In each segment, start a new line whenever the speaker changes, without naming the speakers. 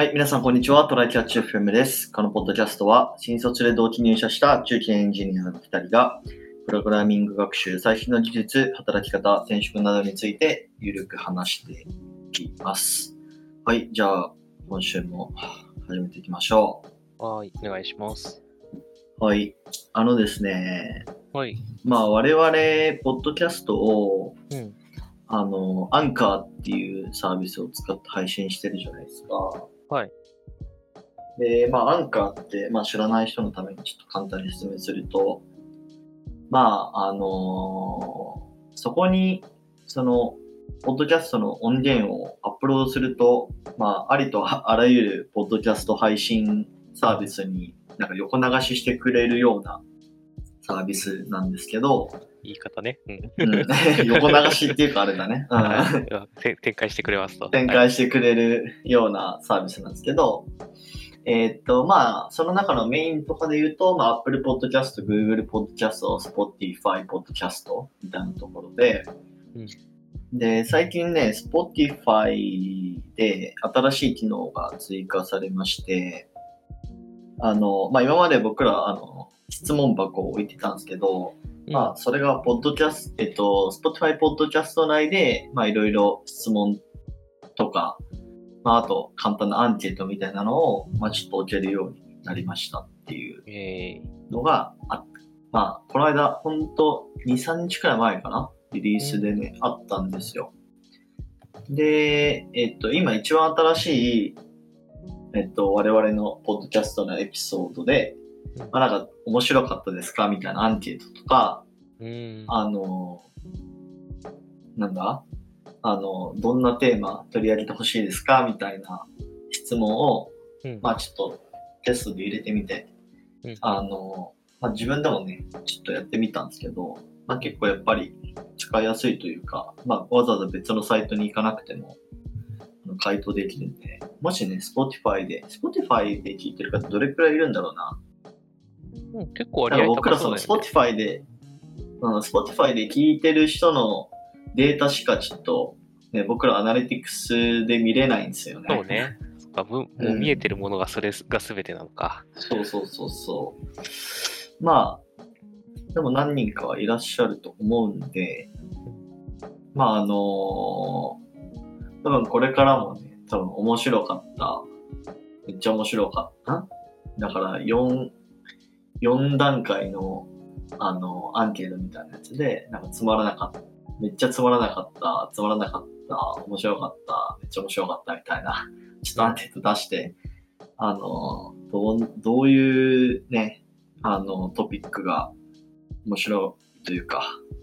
はい、皆さんこんにちは。トライキャッチ FM です。このポッドキャストは、新卒で同期入社した中堅エンジニアの2人が、プログラミング学習、最新の技術、働き方、転職などについて、ゆるく話していきます。はい、じゃあ、今週も始めていきましょ
はい、お願いします。
う。はい、あのですね、
はい。
まあ我々、ポッドキャストを、
うん。
あの、アンカーっていうサービスを使って配信してるじゃないですか。
はい。
で、まあ、アンカーって、まあ、知らない人のためにちょっと簡単に説明すると、まあ、あのーそこに、その、ポッドキャストの音源をアップロードすると、まあ、ありとあらゆるポッドキャスト配信サービスになんか横流ししてくれるようなサービスなんですけど、
言い方ね。うん。
うん 横流しっていうかあれだね。うん
展開してくれますと。
展開してくれるようなサービスなんですけど、えーっと、まあ、その中のメインとかで言うと、まあ、Apple Podcast、Google Podcast、Spotify Podcast みたいなところで、で、最近ね、Spotify で新しい機能が追加されまして、あの、まあ、今まで僕ら、あの、質問箱を置いてたんですけど、
うん
まあ、それが、ポッドキャスト、えっと、Spotify ポッドキャスト内で、まあ、いろいろ質問とか、まあ、あと、簡単なアンケートみたいなのを、まあ、ちょっと置けるようになりましたっていう
え
のがあっまあ、この間、ほんと、2、3日くらい前かなリリースでね、あったんですよ。で、えっと、今一番新しい、えっと、我々のポッドキャストのエピソードで、
うん
まあ、なんか、面白かったですか？みたいなアンケートとか、
ー、うん。
あの、なんだ？あの、どんなテーマ取り上げてほしいですか？みたいな質問を、
うん。
まあちょっとテストで入れてみて、
うん。
あの、まあ自分でもね、ちょっとやってみたんですけど、まあ結構やっぱり使いやすいというか、まあわざわざ別のサイトに行かなくても、回答できるんで、もしね、Spotify で、Spotify で聞いてる方どれくらいいるんだろうな？
うん結構割合
僕らその。Spotify で、うん、Spotify で聞いてる人のデータしかちょっと、ね、僕らアナリティクスで見れないんですよね。
そうね。そっかぶもう見えてるものがそれが全てなのか。
そうそうそうそう。まあ、でも何人かはいらっしゃると思うんで、まああの多分これからもね、多分面白かった。めっちゃ面白かった。だから4、4段階の、あの、アンケートみたいなやつで、なんかつまらなかった。めっちゃつまらなかった、つまらなかった、面白かった、めっちゃ面白かったみたいな、ちょっとアンケート出して、あの、どう、どういうね、あの、トピックが面白いというか、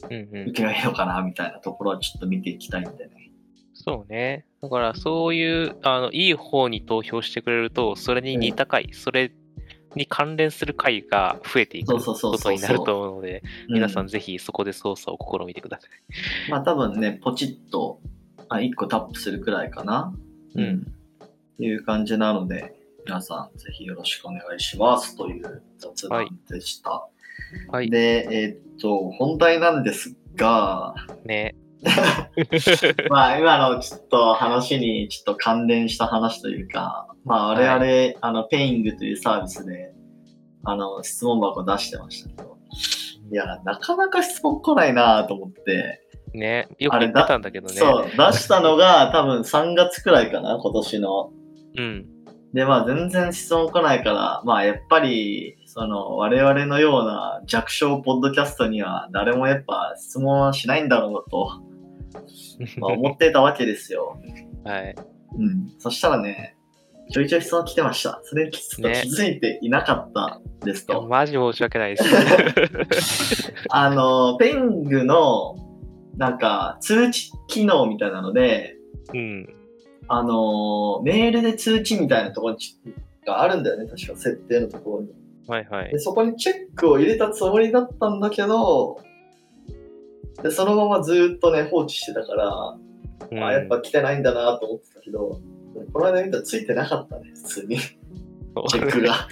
うんうん
受。けがいいのかな、みたいなところはちょっと見ていきたいんでね。
そうね。だからそういう、あの、いい方に投票してくれると、それに似た回、それに関連する回が増えていくことになると思うので、皆さ
うん
ぜひそこで操作を試みてください。
まあ多分ね、ポチッと、あ、1個タップするくらいかな？
うん。
っていう感じなので、皆さんぜひよろしくお願いしますという雑談でした。
はい。
で、えーっと、本題なんですが、
ね。
まあ今のちょっと話にちょっと関連した話というか、まあ我々、あの、ペイングというサービスで、あの、質問箱出してましたけど、いや、なかなか質問来ないなと思って、
ね。よく言ってたんだけどね。
そう、出したのが 多分3月くらいかな、今年の。
うん。
で、まあ全然質問来ないから、まあやっぱり、その我々のような弱小ポッドキャストには誰もやっぱ質問はしないんだろうと、まあ、思ってたわけですよ。
はい。
うん。そしたらね、ちょいちょい質問来てました。それに気づいていなかったですと。
マジ申し訳ないです。
あの、ペングの、なんか、通知機能みたいなので、
うん。
あの、メールで通知みたいなところにがあるんだよね、確か設定のところに。
はいはい
で、。そこにチェックを入れたつもりだったんだけど、で、そのままずーっとね、放置してたから、
うん
あやっぱ来てないんだなと思ってたけど、この間見たらついてなかったね、普通に。チェックが。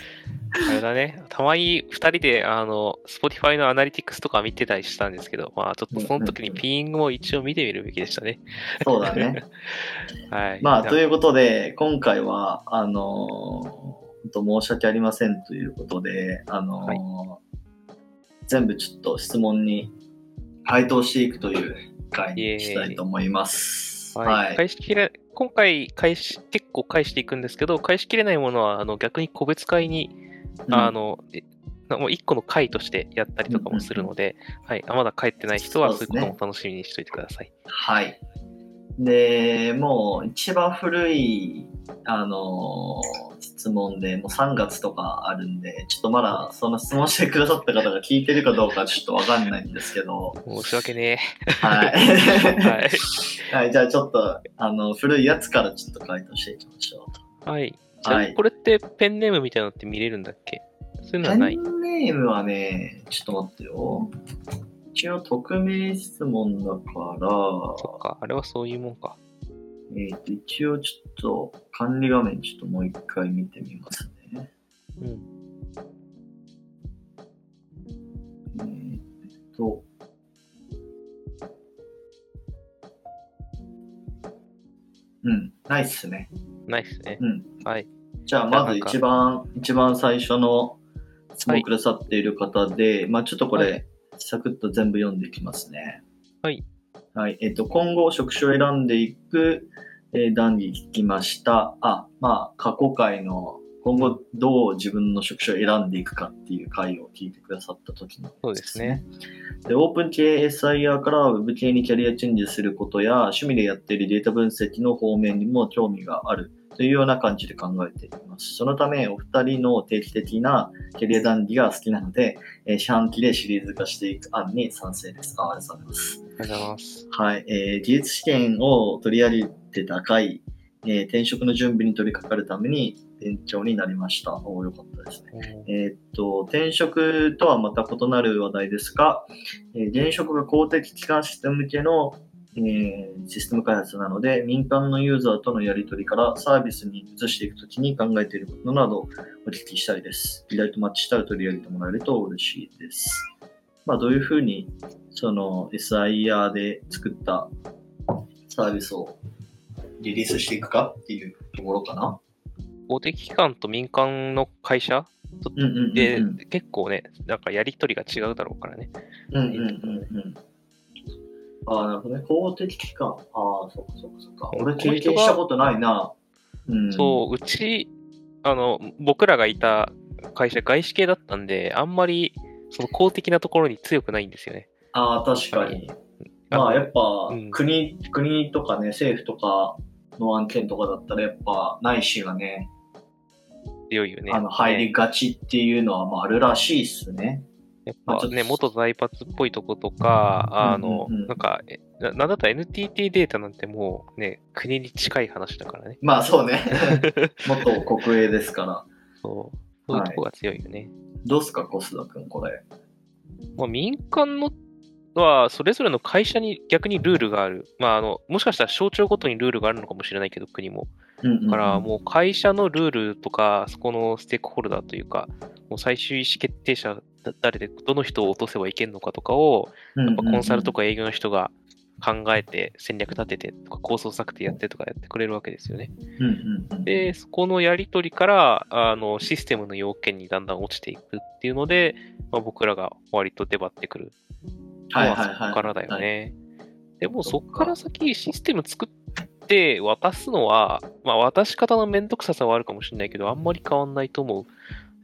あれだね。たまに2人で、あの、Spotify のアナリティクスとか見てたりしたんですけど、まあちょっとその時にピーイングも一応見てみるべきでしたね。
そうだね。
はい。
まあ、ということで、今回は、あのー本当申し訳ありませんということで、あのー全部ちょっと質問に回答していくという回にしたいと思います。
はい。返しきれ、今回返し、結構返していくんですけど、返しきれないものは、あの、逆に個別会に、あの、えもう一個の回としてやったりとかもするので、はい。あまだ帰ってない人は、そういうことも楽しみにしておいてください。
はい。で、もう一番古い、あのー質問で、もう3月とかあるんで、ちょっとまだその質問してくださった方が聞いてるかどうかちょっとわかんないんですけど、
申し訳ね
はい。
え。はい。
はい、じゃあちょっと、あの、古いやつからちょっと回答していきましょう。
はい。ちなみにこれってペンネームみたいなのって見れるんだっけ？そういうのは
ペ
ない？
ンネームはね、ちょっと待ってよ。一応匿名質問だから、
そっか、あれはそういうもんか。
えっ、と、一応ちょっと管理画面ちょっともう一回見てみますね。
うん。
えーっと、うん、ないっすね。
ないっすね。
うん。
はい。
じゃあ、まず一番、一番最初の質問くださっている方で、まあちょっとこ
は
れ、サクッと全部読んでいきますね。
はい。
はい。えっ、と、今後職種を選んでいく、えー談義聞きました。あ、まあ、過去回の、今後どう自分の職種を選んでいくかっていう回を聞いてくださった時の、
そうですね。
で、オープン系 SIR から Web 系にキャリアチェンジすることや、趣味でやっているデータ分析の方面にも興味があるというような感じで考えています。そのため、お二人の定期的なキャリア談義が好きなので、えー四半期でシリーズ化していく案に賛成です。あありがとうございます。
ありがとうございます。
はい。えー技術試験を取り上げてた回、えー転職の準備に取り掛かるために勉強になりました。おーよかったですね。
うん
えーっと、転職とはまた異なる話題ですが、えー現職が公的機関システム向けの、えーシステム開発なので、民間のユーザーとのやり取りからサービスに移していくときに考えていることなどお聞きしたいです。議題とマッチしたら取り上げてもらえると嬉しいです。まあ、どういうふうに、その SIR で作ったサービスをリリースしていくかっていうところかな。
公的機関と民間の会社？で、結構ね、なんかやりとりが違うだろうからね。
うんうんうんうん。ああ、なるほどね。公的機関。ああ、そっかそっかそっか。俺経験したことないな。うん。
そう、うち、あの、僕らがいた会社、外資系だったんで、あんまり、その公的なところに強くないんですよね。
ああ、確かに。まあ、やっぱ、
うん
国、国とかね、政府とかの案件とかだったら、やっぱ、内視がね、
強いよね。
あの、入りがちっていうのは、まあ、あるらしいっすね。
やっぱね、元財閥っぽいとことか、あの、
うんうんうん
なんか、えななんだったら NTT データなんてもうね、国に近い話だからね。
まあ、そうね。元国営ですから。
そう。そういうとこが強いよね。
どうすか、コスダ君、これ。
まあ、民間のは、それぞれの会社に逆にルールがある。まあ、あの、もしかしたら省庁ごとにルールがあるのかもしれないけど、国も。だから、もう会社のルールとか、そこのステークホルダーというか、もう最終意思決定者、だ誰で、どの人を落とせばいけるのかとかを、やっぱコンサルとか営業の人が考えて、戦略立ててとか、構想策定やってとかやってくれるわけですよね。で、そこのやり取りから、あの、システムの要件にだんだん落ちていくっていうので、まあ、僕らが割と出張ってくるのはそ。こからだよね。でもそこから先システム作って渡すのは、まあ渡し方のめんどくささはあるかもしれないけど、あんまり変わんないと思う。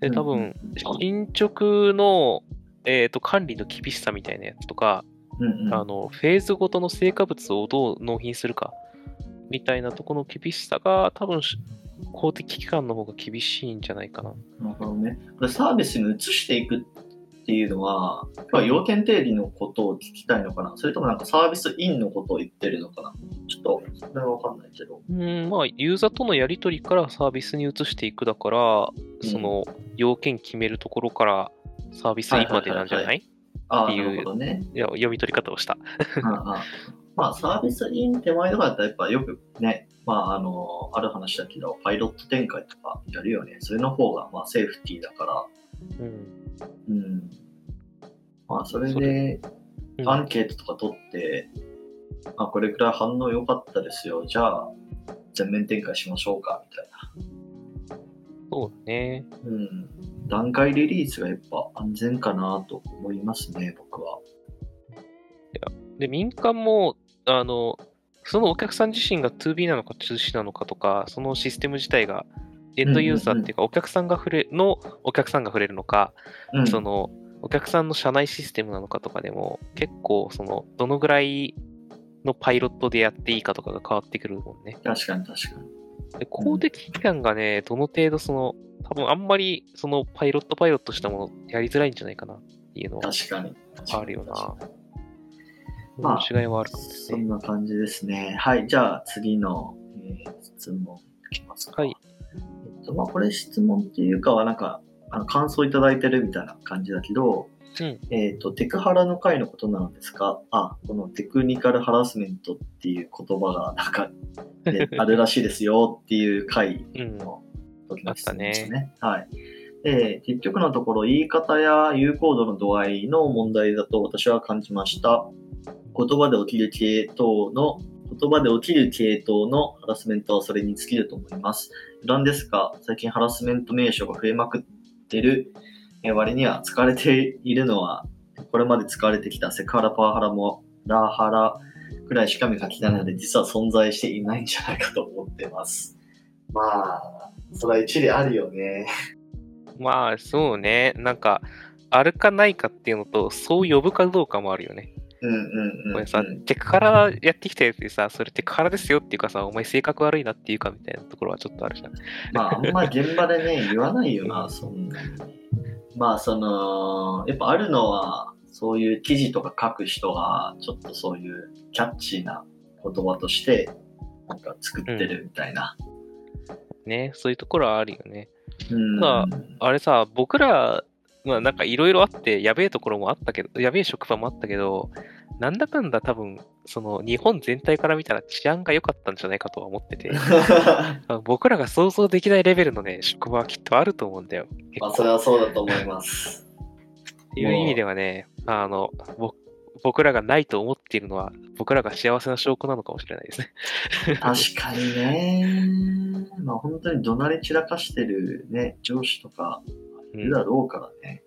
で、多分、進捗の、えー、と管理の厳しさみたいなやつとか、
うんうん、
あの、フェーズごとの成果物をどう納品するか、みたいなところの厳しさが、多分し、公的機関の方が厳しいんじゃないかな。
なるほどね。サービスに移していくっていうのは、要は要件定義のことを聞きたいのかな？それともなんかサービスインのことを言ってるのかな？ちょっと、それはわかんないけど。
うん、まあ、ユーザーとのやり取りからサービスに移していくだから、その、要件決めるところからサービスインまでなんじゃない,、っていう
ね。
いや読み取り方をした。
うんうんまあ、サービスイン手前とかだったらやっぱよくね、まあ、あの、ある話だけど、パイロット展開とかやるよね。それの方が、まあ、セーフティーだから、
うん。
うん。まあ、それで、
うん
アンケートとか取って、あ、これくらい反応良かったですよ。じゃあ、全面展開しましょうか、みたいな。
そうだね。
うん。段階リリースがやっぱ安全かなと思いますね、僕は。
で、民間も、あの、そのお客さん自身が 2B なのか 2C なのかとか、そのシステム自体が、エンドユーザーっていうか、お客さんが触れ、のお客さんが触れるのか、
うん。
その、お客さんの社内システムなのかとかでも、結構、その、どのぐらいのパイロットでやっていいかとかが変わってくるもんね。
確かに確かに。
で公的機関がね、どの程度その、多分あんまりそのパイロットパイロットしたものやりづらいんじゃないかなっていうのは
確かに。
あるよな
まあ
違いはあるかもですね。
そんな感じですね。はい。じゃあ次の、えー質問いきますか。
はい。
えっと、まあ、これ質問っていうかは、なんか、あの感想いただいてるみたいな感じだけど、
うん
えっ、と、テクハラの会のことなのですか？あ、このテクニカルハラスメントっていう言葉が、なんか、ね あるらしいですよっていう会
うん。
の時の質問ですね。はい。で、結局のところ、言い方や有効度の度合いの問題だと私は感じました。言葉で起きる系統の、言葉で起きる系統のハラスメントはそれに尽きると思います。余談ですが、最近ハラスメント名称が増えまくってるえー割には使われているのは、これまで使われてきたセクハラ、パワハラも、ラハラくらいしか見かけないので、実は存在していないんじゃないかと思ってます。まあ、それは一理あるよね。
まあ、そうね。なんか、あるかないかっていうのと、そう呼ぶかどうかもあるよね。
うんうんうん、
これさ、テクハラやってきたやつでさ、それテクハラですよっていうかさ、お前性格悪いなっていうかみたいなところはちょっとあるじゃん。
まあ、あんま現場でね、言わないよな、そんなに。まあ、その、やっぱあるのは、そういう記事とか書く人が、ちょっとそういうキャッチーな言葉として、なんか作ってるみたいな。
ね、そういうところはあるよね。
うん。
まあれさ、僕ら、まあなんかいろいろあって、やべえところもあったけど、やべえ職場もあったけど、なんだかんだ多分、その日本全体から見たら治安が良かったんじゃないかとは思ってて、僕らが想像できないレベルのね、職場はきっとあると思うんだよ。結
まあ、
構
それはそうだと思います。
っていう意味ではね、あの、ぼ僕らがないと思っているのは、僕らが幸せな証拠なのかもしれないですね。
確かにね。まあ、本当に怒鳴り散らかしてるね、上司とかいるだろうからね。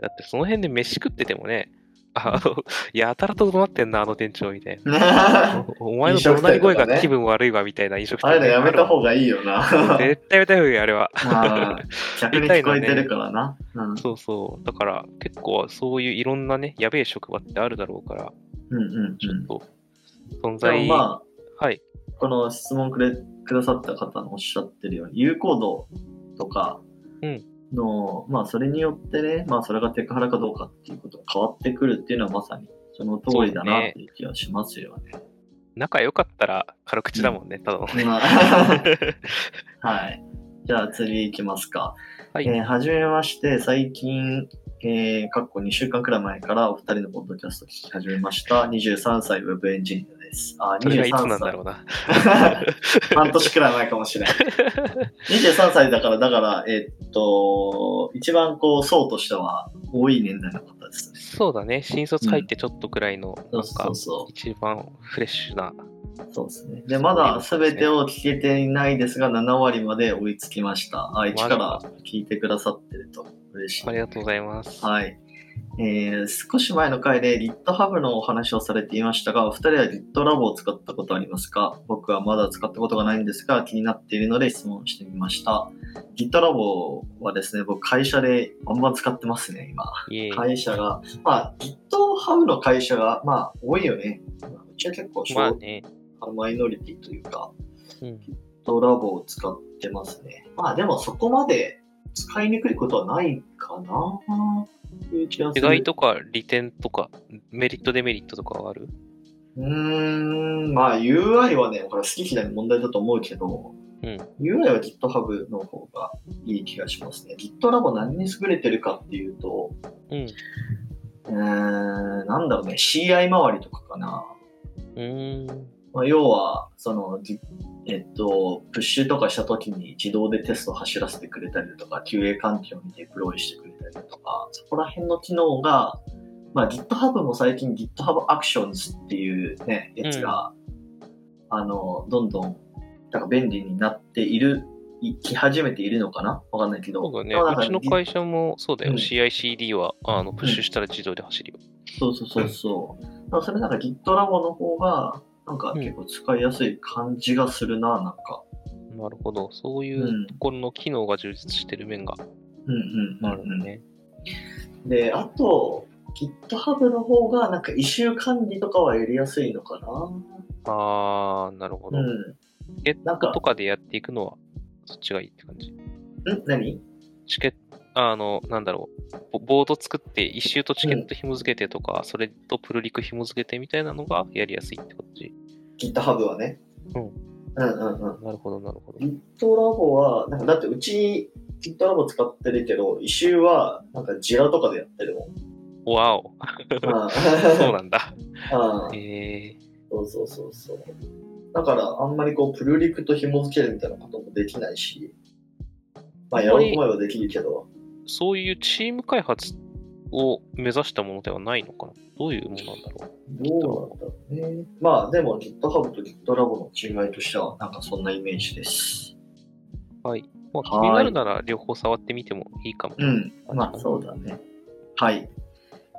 だってその辺で飯食っててもね、あの、やたらと怒鳴ってんな、あの店長みたいな。お お前の怒鳴り声が気分悪いわみたいな飲食
あれね、やめた方
が
がいいよな。
絶対やめた方がいい、あれは。
まあ、逆に聞こえてるからな。うん
そうそう。だから結構そういういろんなね、やべえ職場ってあるだろうから、
うんうんうん。
ちょっと存
で
在、
もま
はい。
あ、この質問くれくださった方のおっしゃってるように、有効度とか
うん
の、まあ、それによってね、まあ、それがテクハラかどうかっていうことが変わってくるっていうのはまさにその通りだなっていう気がしますよね。
仲良かったら軽口だもんね、ただのね。
まあ はい。じゃあ次行きますか。
はい。
えーはじめまして、最近、えー、かっこ2週間くらい前からお二人のポッドキャストを聞き始めました。23歳ウェブエンジニアです。あ、
それがいつ
23歳。
なんだろうな。
半年くらい前かもしれない。23歳だから、だから、えーっと、一番こう、層としては多い年代の方ですね。
そうだね。新卒入ってちょっとくらいの、
そうそ
なんか一番フレッシュな。
う。そうですね。で、まだ全てを聞けていないですが、7割まで追いつきました。あ、一から聞いてくださってると嬉しい
あ。りがとうございます。
はい。えー少し前の回で GitHub のお話をされていましたが、お二人は GitLab を使ったことありますか？僕はまだ使ったことがないんですが、気になっているので質問してみました。GitLab はですね、僕会社でバンバン使ってますね、今。会社が。まあ、GitHub の会社が、まあ、多いよね。うちは結構小、
まあね。
マイノリティというか、
うん。
GitLab を使ってますね。まあ、でもそこまで使いにくいことはないかな。
違いとか利点とか、メリットデメリットとかはある？
うーん、まあ UI はね、これ好き嫌いの問題だと思うけど、
うん。
UI は GitHub の方がいい気がしますね。GitLab 何に優れてるかっていうと、
うん。
うーん、なんだろうね、CI 周りとかかな。
うーん。
まあ、要は、その、えっと、プッシュとかした時に自動でテスト走らせてくれたりだとか、QA 環境にデプロイしてくれたりだとか、そこら辺の機能が、まあ GitHub も最近 GitHub Actions っていうね、やつが、あの、どんどん、なんか便利になっている、いき始めているのかな？わかんないけど。
そうだね。うちの会社もそうだよ。
うん
CICD はあのプッシュしたら自動で走るよ。
そうそうそうそう。だからそれなんか GitLab の方が、なんか結構使いやすい感じがするな、なんか。
なるほど。そういううんところの機能が充実してる面が
うんうんうん、
あるんだね。
で、あと、GitHub の方が、なんか、異臭管理とかはやりやすいのかな
あー、なるほど。
うん。
ゲッ
なんか
トとかでやっていくのは、そっちがいいって感じ。
ん何？
チケット、あの、なんだろう。ボボード作って、一周とチケット紐付けてとか、それとプルリク紐付けてみたいなのがやりやすいって感じ。
?GitHub はね。
うん。
うんうんうん。
なるほど、なるほど。
GitLab は、なんか、だってうち GitLab 使ってるけど、異臭は、なんか、ジラとかでやってるもん。
わお。
うん
そうなんだ。
うん
え
そうそうそうそう。だから、あんまりこう、プルリクと紐付けるみたいなこともできないし、まあ、やろうと思えばできるけど、
ー、そういうチーム開発を目指したものではないのかな？どういうものなんだろ
どうなんだろうね。まあ、でも GitHub と GitLab の違いとしては、なんかそんなイメージです。
う。はい。まあ、気
はい
になるなら両方触ってみてもいいかも。
うん。まあ、そうだね。はい。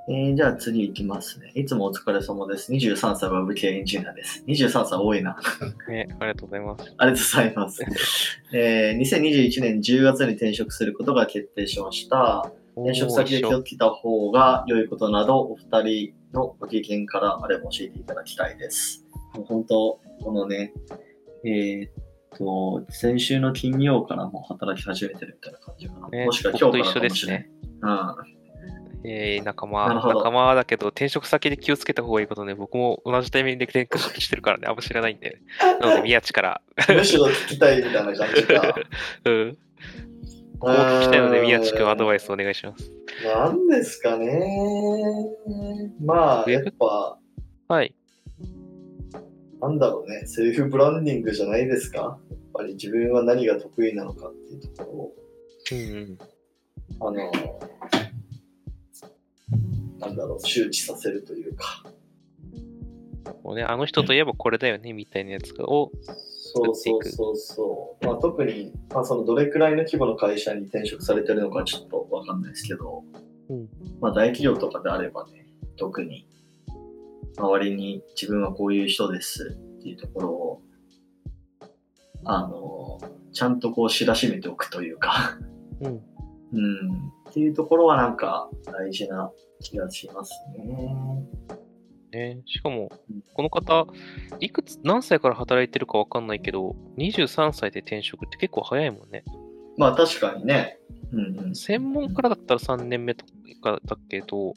えー、じゃあ次行きますね。いつもお疲れ様です。23歳は武系エンジニアです。23歳多いな。
ね、ありがとうございます。
ありがとうございます。えー、2021年10月に転職することが決定しました。転職先で気をつけた方が良いことなど、お二人のご経験からあれば教えていただきたいです。もう本当、このね、えーっと、先週の金曜からもう働き始めてるみたいな感じかな。
ね
もしくは今日から
僕と一緒
かもしれない。
ですね。
うん。
えー、仲間、仲間だけど、転職先で気をつけた方がいいことね、僕も同じタイミングで転職してるからね、あんま知らないんで。なので、宮地から、
むしろ聞きたいみたいな感じか。
うん。こう聞きたいので、宮地君アドバ
イ
イスお願いします。
なんですかね。まあ、やっぱ、
はい。
なんだろうね、セルフブランディングじゃないですか？やっぱり自分は何が得意なのかっていうところを、
うんうん。
あの、なんだろう、周知させるというか。
もうね、あの人といえばこれだよね、みたいなやつを、
そうそうそうそう。まあ、特に、まあ、そのどれくらいの規模の会社に転職されてるのかちょっとわかんないですけど、
うん
まあ、大企業とかであればね、特に、周りに自分はこういう人ですっていうところを、あの、ちゃんとこう知らしめておくというか、
うん。
うん、っていうところはなんか大事な気がしますね。
ね、しかも
うん、
この方、いくつ、何歳から働いてるかわかんないけど、23歳で転職って結構早いもんね。
まあ確かにね。うんうん。
専門からだったら3年目とかだけど、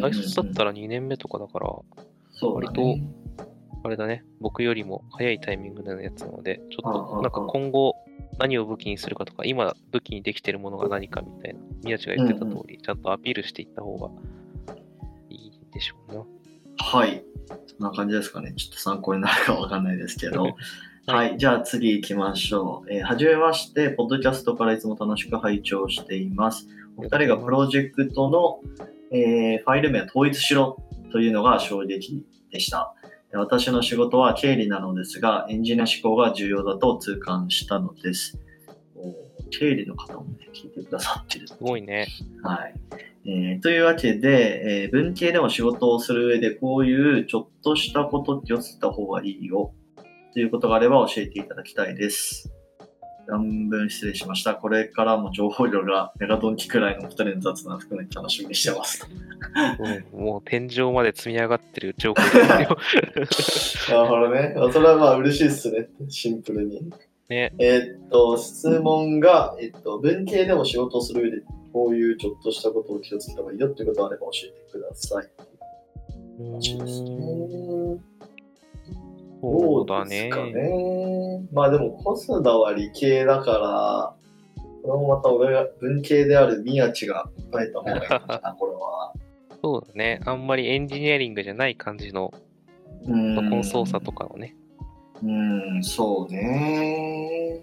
大卒だったら2年目とかだから、
そうだね。
あれだね、僕よりも早いタイミングでのやつなので、ちょっとなんか今後何を武器にするかとか、今武器にできてるものが何かみたいな、宮地が言ってた通り、ちゃんとアピールしていった方がいいでしょうな。
はい。そんな感じですかね。ちょっと参考になるかわかんないですけど。
はい
はい。じゃあ次行きましょう。えーはじめまして、ポッドキャストからいつも楽しく拝聴しています。お二人がプロジェクトの、えーファイル名を統一しろというのが衝撃でした。私の仕事は経理なのですが、エンジニア思考が重要だと痛感したのです。経理の方もね、聞いてくださってる。
すごいね。
はい。えーというわけで、えー文系でも仕事をする上で、こういうちょっとしたこと気をつけた方がいいよ、ということがあれば教えていただきたいです。乱文失礼しました。これからも情報量がメガドンキくらいのお二人の雑談含めて楽しみにしてます。
うんもう天井まで積み上がってる情報ですよ。
なるほどね。それはまあ嬉しいっすね。シンプルに。
ね。
えーっと、質問が、えっと、文系でも仕事をする上で、こういうちょっとしたことを気をつけた方がいいよっていうことがあれば教えてください。
うん
そ
そうだね。
ですかね。まあでも、コスダは理系だから、これもまた俺が文系である宮地が答えた方がいいのかな、これは。
そうだね。あんまりエンジニアリングじゃない感じの
うん
パソコン操作とかのね、
うん、そうね。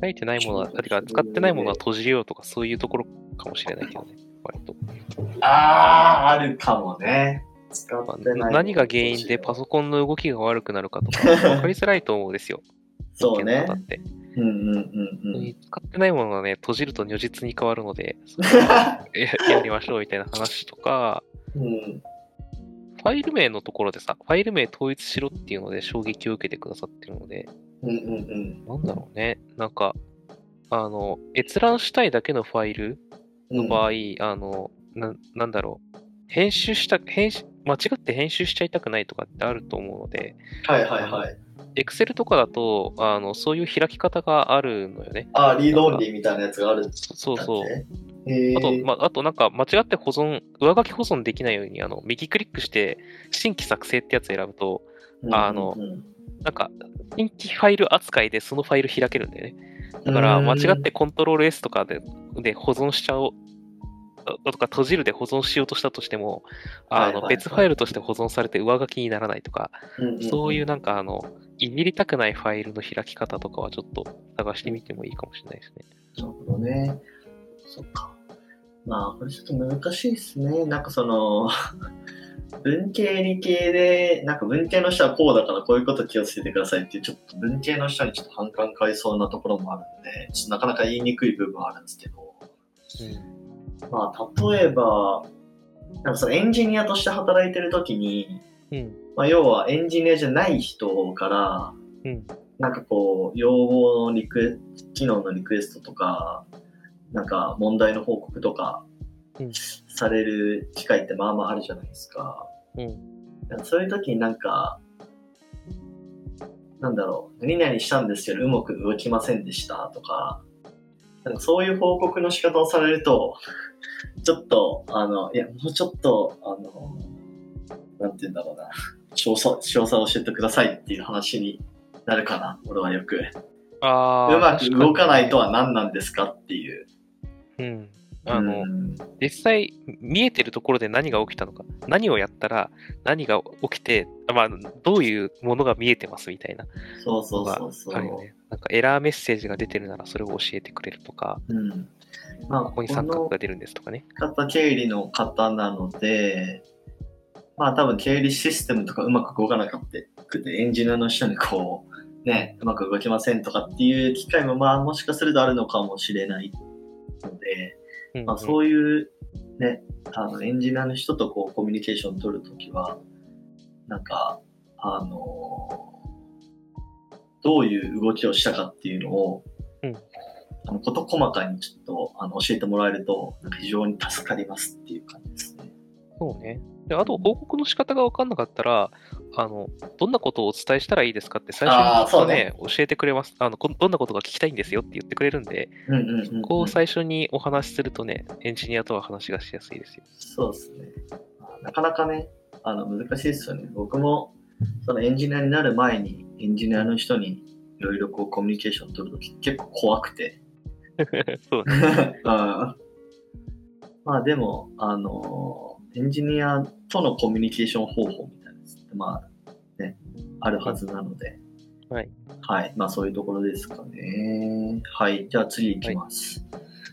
書いてないものは、てか使ってないものは閉じようとかそういうところかもしれないけどね、割と。
ああ、あるかもね。使
まあ
ってない。
何が原因でパソコンの動きが悪くなるかとか、分かりづらいと思うんですよ。
そうね
人間の方って。
うんうんうんうん。
使ってないものがね、閉じると如実に変わるので、ややりましょうみたいな話とか、
うん、
ファイル名のところでさ、ファイル名統一しろっていうので衝撃を受けてくださってるので、
うんうんうん
なんだろうね。なんか、あの、閲覧したいだけのファイル
うん。
の場合、あの、な、なんだろう。編集した、編集、間違って編集しちゃいたくないとかってあると思うので、
はいはいはい。
Excel とかだと、あの、そういう開き方があるのよね。
ああ、リードオンリーみたいなやつがあるんだっけ
そうそう。あと、まあ、あとなんか間違って保存、上書き保存できないように、あの、右クリックして、新規作成ってやつ選ぶと、あの
うんうん
なんか、新規ファイル扱いでそのファイル開けるんだよね。だから、間違ってコントロール S とかでで保存しちゃおう、とか閉じるで保存しようとしたとしても、あの別ファイルとして保存されて上書きにならないとか、
うんうん
そういうなんかあの、いじりたくないファイルの開き方とかはちょっと探してみてもいいかもしれないですね。
なるほどね。そっか。まあ、これちょっと難しいですね。なんかその、文系理系で、なんか文系の人はこうだからこういうこと気をつけてくださいっていう、ちょっと文系の人にちょっと反感買いそうなところもあるんで、ちょっとなかなか言いにくい部分はあるんですけど、まあ、例えば、なんかそのエンジニアとして働いてるときに、
うん。
まあ、要はエンジニアじゃない人から、
うん。
なんかこう、要望のリクエ機能のリクエストとか、なんか問題の報告とか
うん
される機会ってまあまああるじゃないですか。
うん。
そういう時になんか、なんだろう、何々したんですけどうまく動きませんでしたとか、なんかそういう報告の仕方をされると、ちょっと、あの、いや、もうちょっと、あの、なんて言うんだろうな、詳細、詳細を教えてくださいっていう話になるかな、俺はよく。
ああ。
うまく動かないと
は。
は何なんですかっていう。
うん。あの、
うん
実際見えてるところで何が起きたのか、何をやったら何が起きて、まあ、どういうものが見えてますみたいな
そうそうそうそう。
あるよね。なんかエラーメッセージが出てるならそれを教えてくれるとか、
うん。まあ、
ここに三角が出るんですとかね。
方経理の方なので、まあ多分経理システムとかうまく動かなかったくて、エンジニアの人にこう、ね、うまく動きませんとかっていう機会もまあもしかするとあるのかもしれないので、
うん
まあそういうね、あのエンジニアの人とこうコミュニケーション取るときは、なんか、あのどういう動きをしたかっていうのを、
うん
あの事細かにちょっとあの教えてもらえると、非常に助かりますっていう感じですね。
そうね。であと、報告の仕方が分かんなかったら、あの、どんなことをお伝えしたらいいですかって最初に、
そうね
教えてくれます。あの、こどんなことが聞きたいんですよって言ってくれるんで、
うんうんうん、うん。
こう最初にお話しするとね、エンジニアとは話がしやすいですよ。
そうですね。まあなかなかね、あの難しいですよね。僕もそのエンジニアになる前にエンジニアの人にいろいろこうコミュニケーション取るとき結構怖くて。
そう
う
ね。
んまあでも、あの、エンジニアとのコミュニケーション方法みたいなやつって、まあね、あるはずなので、
はい。
はい。まあそういうところですかね。はい。じゃあ次いきます。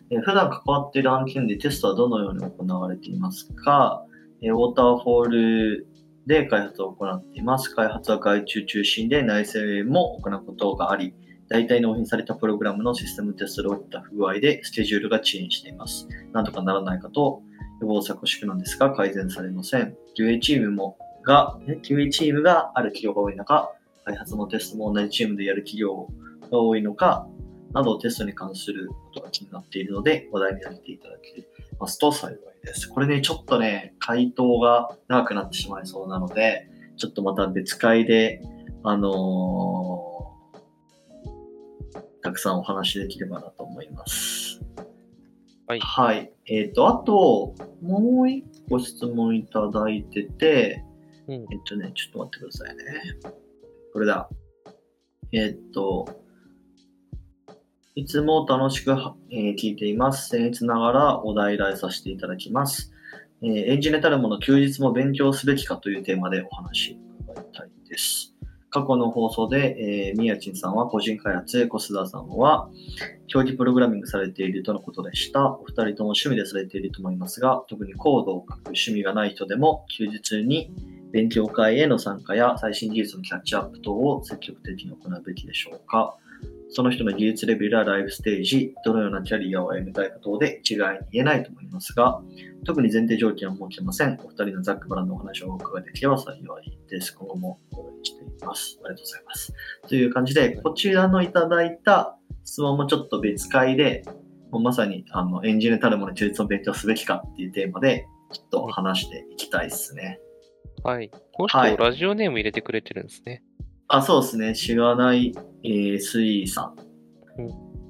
えー普段関わっている案件でテストはどのように行われていますか、えーウォーターフォールで開発を行っています。開発は外注中心で内製も行うことがあり、大体納品されたプログラムのシステムテストで起きた不具合でスケジュールが遅延しています。なんとかならないかと予防策を敷くのですが改善されません。QA チームもが、QA チームがある企業が多い中、開発もテストも同じチームでやる企業が多いのか、などテストに関することが気になっているので、話題に挙げていただけますと幸いです。これね、ちょっとね、回答が長くなってしまいそうなので、ちょっとまた別会で、あのーたくさんお話しできればなと思います。
はい
はい。えっ、と、あと、もう一個質問いただいてて、
うん。
えっとね、ちょっと待ってくださいね。これだ。えっと、いつも楽しくは、えー聞いています。僭越ながらお題依頼させていただきます。えーエンジニアたるもの休日も勉強すべきかというテーマでお話を伺いたいです。過去の放送で、えー、宮地さんは個人開発、小須田さんは競技プログラミングされているとのことでした。お二人とも趣味でされていると思いますが、特にコードを書く趣味がない人でも、休日に勉強会への参加や最新技術のキャッチアップ等を積極的に行うべきでしょうか。その人の技術レベルやライフステージ、どのようなキャリアを歩みたいか等で一概に言えないと思いますが、特に前提条件は設けません。お二人のざっくばらんのお話をお伺いできれば幸いです。今後も応援しています。ありがとうございます。という感じで、こちらのいただいた質問もちょっと別会で、もうまさにあのエンジニアたるものに中立を勉強すべきかっていうテーマで、ちょっと話していきたいですね。
はい。この人、
はい
ラジオネーム入れてくれてるんですね。
あ、そうですね。しがない、えー、水さん。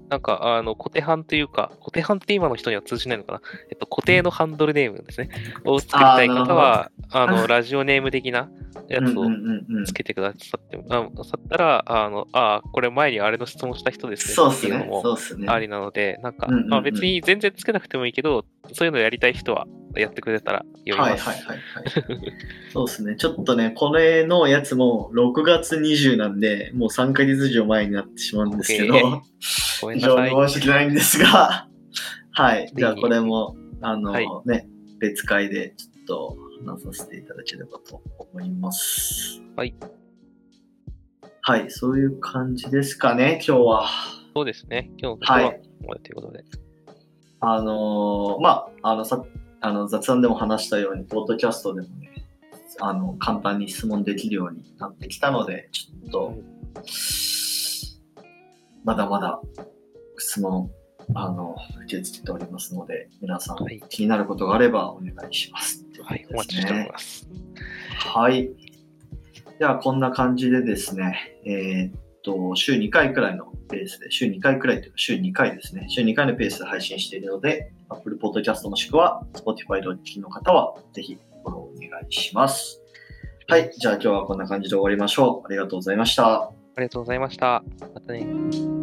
なんか、あの、固定版というか、固定版って今の人には通じないのかな？えっと、固定のハンドルネームですね。を作りたい方は、あの、ラジオネーム的なやつを
うんうんうんうん
つけてくださって、あさったら、あの、あこれ前にあれの質問した人ですね。
そうですね。
っていうのも。ありなので、なんか、
うんうんうん
まあ別に全然つけなくてもいいけど、そういうのやりたい人はやってくれたら読みます。
はいはいはいはい。そうですね。ちょっとね、これのやつも6月20なんで、もう3ヶ月以上前になってしまうんですけど、
めん
非
なさい。
常に申し訳ないんですが、はい。じゃあこれも、あの、
はい
ね、別会でちょっと話させていただければと思います。
はい。
はい、そういう感じですかね、今日は。
そうですね。今日のは
はい
ということで。
あのーまあ、あのさ、あの雑談でも話したように、ポッドキャストでもね、あの、簡単に質問できるようになってきたので、ちょっと、まだまだ質問、あの、受け付けておりますので、皆さん
はい
気になることがあればお願いします。
はい、お待ちしております。
はい。では、こんな感じでですね、えーっと、週2回くらいのペースで、週2回くらいというか、週2回ですね、週2回のペースで配信しているので、Apple Podcast もしくは Spotify でお聞きの方は、ぜひフォローお願いします。はい。じゃあ今日はこんな感じで終わりましょう。ありがとうございました。
ありがとうございました。またね。